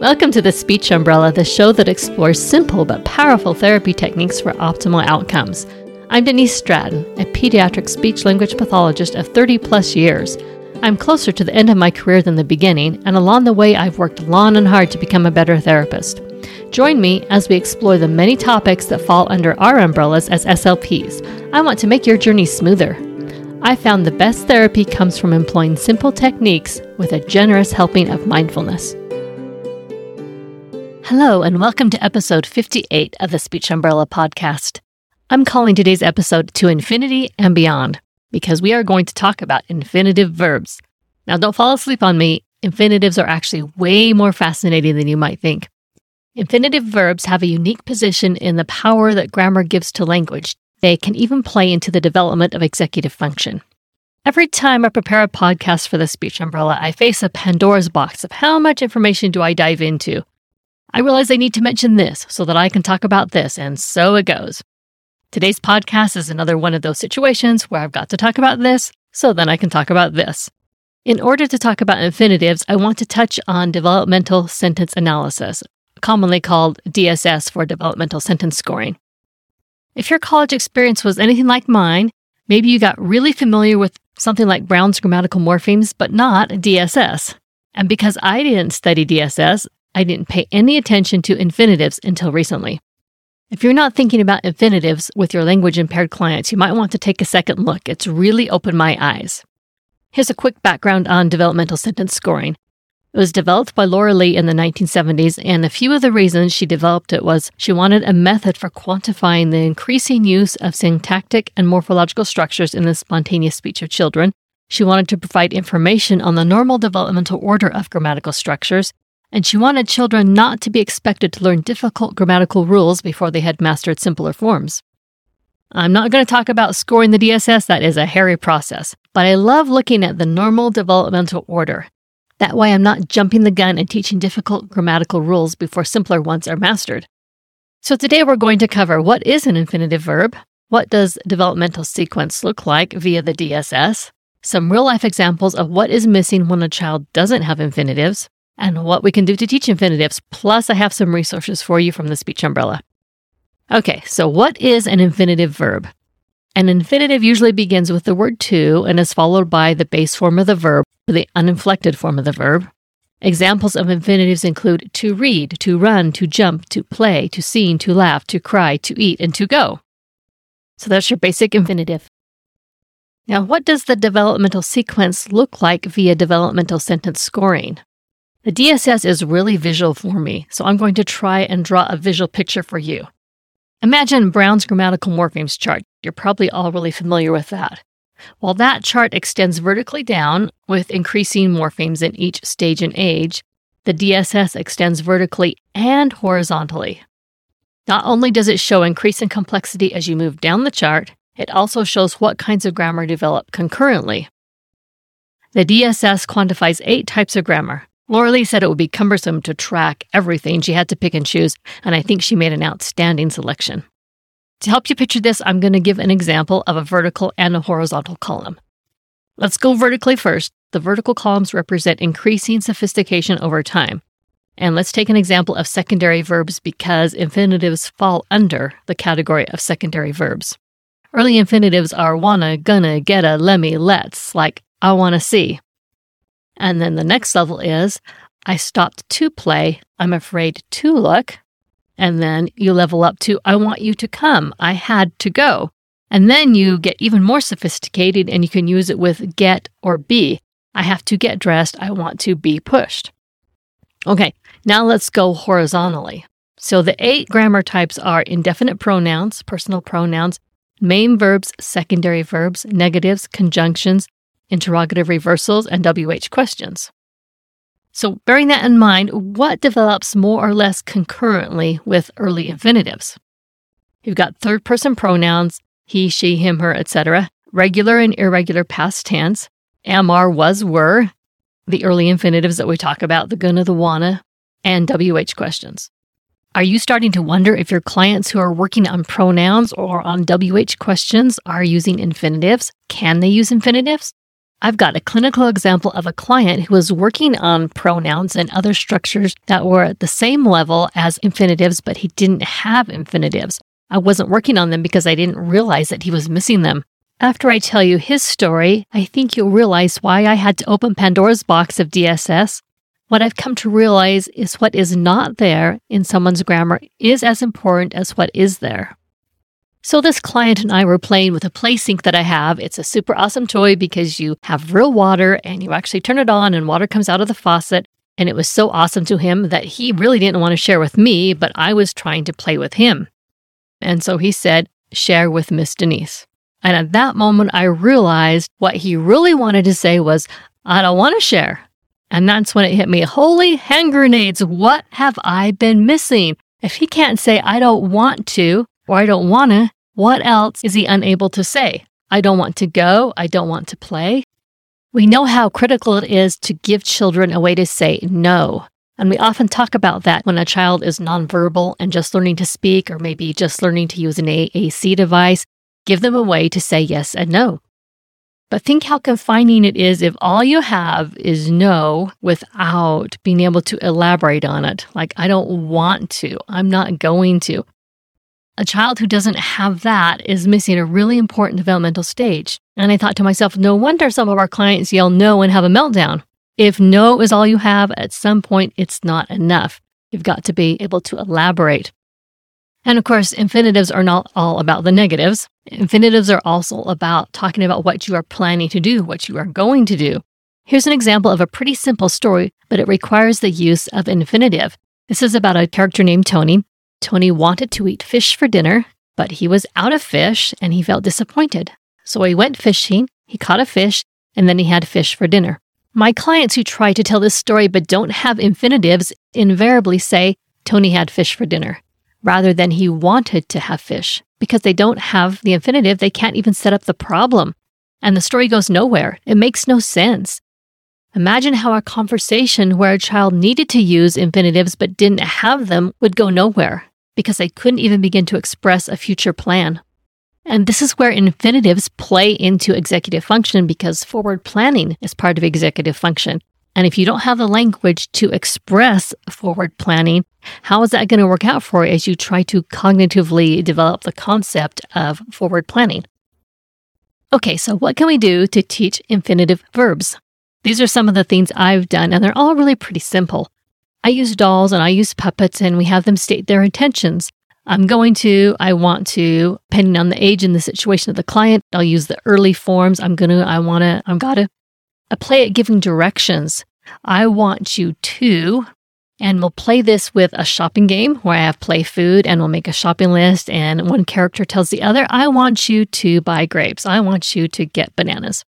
Welcome to the Speech Umbrella, the show that explores simple but powerful therapy techniques for optimal outcomes. I'm Denise Stratton, a pediatric speech language pathologist of 30 plus years. I'm closer to the end of my career than the beginning, and along the way, I've worked long and hard to become a better therapist. Join me as we explore the many topics that fall under our umbrellas as SLPs. I want to make your journey smoother. I found the best therapy comes from employing simple techniques with a generous helping of mindfulness. Hello, and welcome to episode 58 of the Speech Umbrella podcast. I'm calling today's episode To Infinity and Beyond because we are going to talk about infinitive verbs. Now, don't fall asleep on me. Infinitives are actually way more fascinating than you might think. Infinitive verbs have a unique position in the power that grammar gives to language they can even play into the development of executive function. Every time I prepare a podcast for the Speech Umbrella, I face a Pandora's box of how much information do I dive into. I realize I need to mention this so that I can talk about this, and so it goes. Today's podcast is another one of those situations where I've got to talk about this, so then I can talk about this. In order to talk about infinitives, I want to touch on developmental sentence analysis, commonly called DSS for developmental sentence scoring. If your college experience was anything like mine, maybe you got really familiar with something like Brown's grammatical morphemes, but not DSS. And because I didn't study DSS, I didn't pay any attention to infinitives until recently. If you're not thinking about infinitives with your language impaired clients, you might want to take a second look. It's really opened my eyes. Here's a quick background on developmental sentence scoring. It was developed by Laura Lee in the 1970s, and a few of the reasons she developed it was she wanted a method for quantifying the increasing use of syntactic and morphological structures in the spontaneous speech of children. She wanted to provide information on the normal developmental order of grammatical structures, and she wanted children not to be expected to learn difficult grammatical rules before they had mastered simpler forms. I'm not going to talk about scoring the DSS, that is a hairy process, but I love looking at the normal developmental order that way, I'm not jumping the gun and teaching difficult grammatical rules before simpler ones are mastered. So, today we're going to cover what is an infinitive verb, what does developmental sequence look like via the DSS, some real life examples of what is missing when a child doesn't have infinitives, and what we can do to teach infinitives. Plus, I have some resources for you from the Speech Umbrella. Okay, so what is an infinitive verb? An infinitive usually begins with the word to and is followed by the base form of the verb or the uninflected form of the verb. Examples of infinitives include to read, to run, to jump, to play, to sing, to laugh, to cry, to eat, and to go. So that's your basic infinitive. Now, what does the developmental sequence look like via developmental sentence scoring? The DSS is really visual for me, so I'm going to try and draw a visual picture for you. Imagine Brown's grammatical morphemes chart. You're probably all really familiar with that. While that chart extends vertically down with increasing morphemes in each stage and age, the DSS extends vertically and horizontally. Not only does it show increasing complexity as you move down the chart, it also shows what kinds of grammar develop concurrently. The DSS quantifies eight types of grammar Laura Lee said it would be cumbersome to track everything. She had to pick and choose, and I think she made an outstanding selection. To help you picture this, I'm going to give an example of a vertical and a horizontal column. Let's go vertically first. The vertical columns represent increasing sophistication over time. And let's take an example of secondary verbs because infinitives fall under the category of secondary verbs. Early infinitives are wanna, gonna, getta, lemme, let's, like I wanna see. And then the next level is I stopped to play. I'm afraid to look. And then you level up to I want you to come. I had to go. And then you get even more sophisticated and you can use it with get or be. I have to get dressed. I want to be pushed. Okay, now let's go horizontally. So the eight grammar types are indefinite pronouns, personal pronouns, main verbs, secondary verbs, negatives, conjunctions, interrogative reversals, and WH questions. So, bearing that in mind, what develops more or less concurrently with early infinitives? You've got third person pronouns, he, she, him, her, etc., regular and irregular past tense, am, are, was, were, the early infinitives that we talk about, the gonna, the wanna, and WH questions. Are you starting to wonder if your clients who are working on pronouns or on WH questions are using infinitives? Can they use infinitives? I've got a clinical example of a client who was working on pronouns and other structures that were at the same level as infinitives, but he didn't have infinitives. I wasn't working on them because I didn't realize that he was missing them. After I tell you his story, I think you'll realize why I had to open Pandora's box of DSS. What I've come to realize is what is not there in someone's grammar is as important as what is there. So this client and I were playing with a play sink that I have. It's a super awesome toy because you have real water and you actually turn it on and water comes out of the faucet. And it was so awesome to him that he really didn't want to share with me, but I was trying to play with him. And so he said, share with Miss Denise. And at that moment, I realized what he really wanted to say was, I don't want to share. And that's when it hit me. Holy hand grenades. What have I been missing? If he can't say, I don't want to, or I don't want to, what else is he unable to say? I don't want to go. I don't want to play. We know how critical it is to give children a way to say no. And we often talk about that when a child is nonverbal and just learning to speak, or maybe just learning to use an AAC device. Give them a way to say yes and no. But think how confining it is if all you have is no without being able to elaborate on it. Like, I don't want to, I'm not going to. A child who doesn't have that is missing a really important developmental stage. And I thought to myself, no wonder some of our clients yell no and have a meltdown. If no is all you have, at some point it's not enough. You've got to be able to elaborate. And of course, infinitives are not all about the negatives. Infinitives are also about talking about what you are planning to do, what you are going to do. Here's an example of a pretty simple story, but it requires the use of infinitive. This is about a character named Tony Tony wanted to eat fish for dinner, but he was out of fish and he felt disappointed. So he went fishing, he caught a fish, and then he had fish for dinner. My clients who try to tell this story but don't have infinitives invariably say Tony had fish for dinner, rather than he wanted to have fish. Because they don't have the infinitive, they can't even set up the problem. And the story goes nowhere. It makes no sense. Imagine how a conversation where a child needed to use infinitives but didn't have them would go nowhere because they couldn't even begin to express a future plan. And this is where infinitives play into executive function because forward planning is part of executive function. And if you don't have the language to express forward planning, how is that going to work out for you as you try to cognitively develop the concept of forward planning? Okay, so what can we do to teach infinitive verbs? These are some of the things I've done, and they're all really pretty simple. I use dolls and I use puppets, and we have them state their intentions. I'm going to, I want to, depending on the age and the situation of the client, I'll use the early forms. I'm going to, I want to, I'm gotta. I play at giving directions. I want you to, and we'll play this with a shopping game where I have play food and we'll make a shopping list. And one character tells the other, I want you to buy grapes. I want you to get bananas.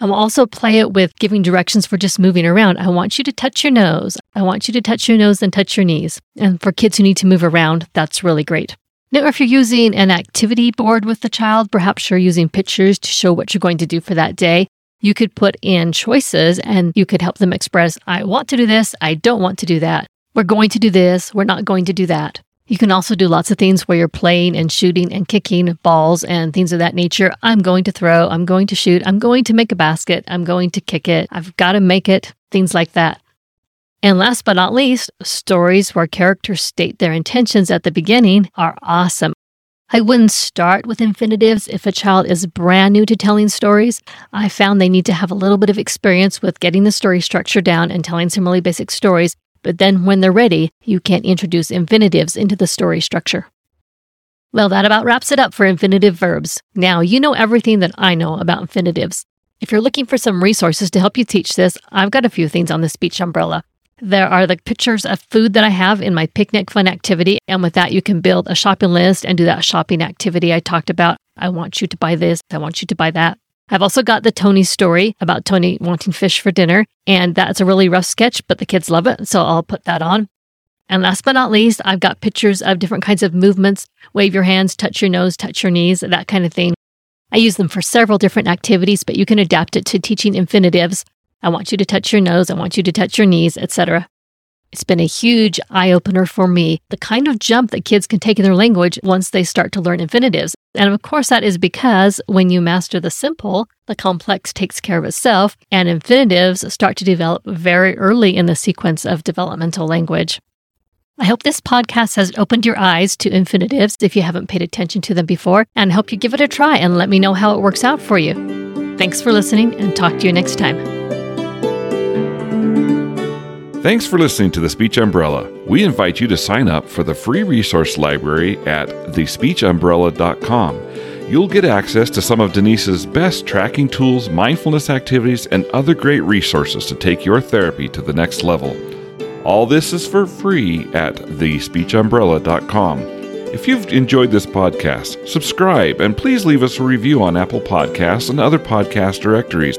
I will also play it with giving directions for just moving around. I want you to touch your nose. I want you to touch your nose and touch your knees. And for kids who need to move around, that's really great. Now, if you're using an activity board with the child, perhaps you're using pictures to show what you're going to do for that day. You could put in choices and you could help them express, I want to do this. I don't want to do that. We're going to do this. We're not going to do that. You can also do lots of things where you're playing and shooting and kicking balls and things of that nature. I'm going to throw, I'm going to shoot, I'm going to make a basket, I'm going to kick it, I've got to make it, things like that. And last but not least, stories where characters state their intentions at the beginning are awesome. I wouldn't start with infinitives if a child is brand new to telling stories. I found they need to have a little bit of experience with getting the story structure down and telling some really basic stories but then when they're ready, you can't introduce infinitives into the story structure. Well, that about wraps it up for infinitive verbs. Now you know everything that I know about infinitives. If you're looking for some resources to help you teach this, I've got a few things on the speech umbrella. There are the pictures of food that I have in my picnic fun activity. And with that, you can build a shopping list and do that shopping activity I talked about. I want you to buy this. I want you to buy that. I've also got the Tony story about Tony wanting fish for dinner, and that's a really rough sketch, but the kids love it, so I'll put that on. And last but not least, I've got pictures of different kinds of movements wave your hands, touch your nose, touch your knees, that kind of thing. I use them for several different activities, but you can adapt it to teaching infinitives. I want you to touch your nose, I want you to touch your knees, etc. It's been a huge eye opener for me, the kind of jump that kids can take in their language once they start to learn infinitives. And of course, that is because when you master the simple, the complex takes care of itself, and infinitives start to develop very early in the sequence of developmental language. I hope this podcast has opened your eyes to infinitives if you haven't paid attention to them before, and hope you give it a try and let me know how it works out for you. Thanks for listening, and talk to you next time. Thanks for listening to The Speech Umbrella. We invite you to sign up for the free resource library at thespeechumbrella.com. You'll get access to some of Denise's best tracking tools, mindfulness activities, and other great resources to take your therapy to the next level. All this is for free at thespeechumbrella.com. If you've enjoyed this podcast, subscribe and please leave us a review on Apple Podcasts and other podcast directories.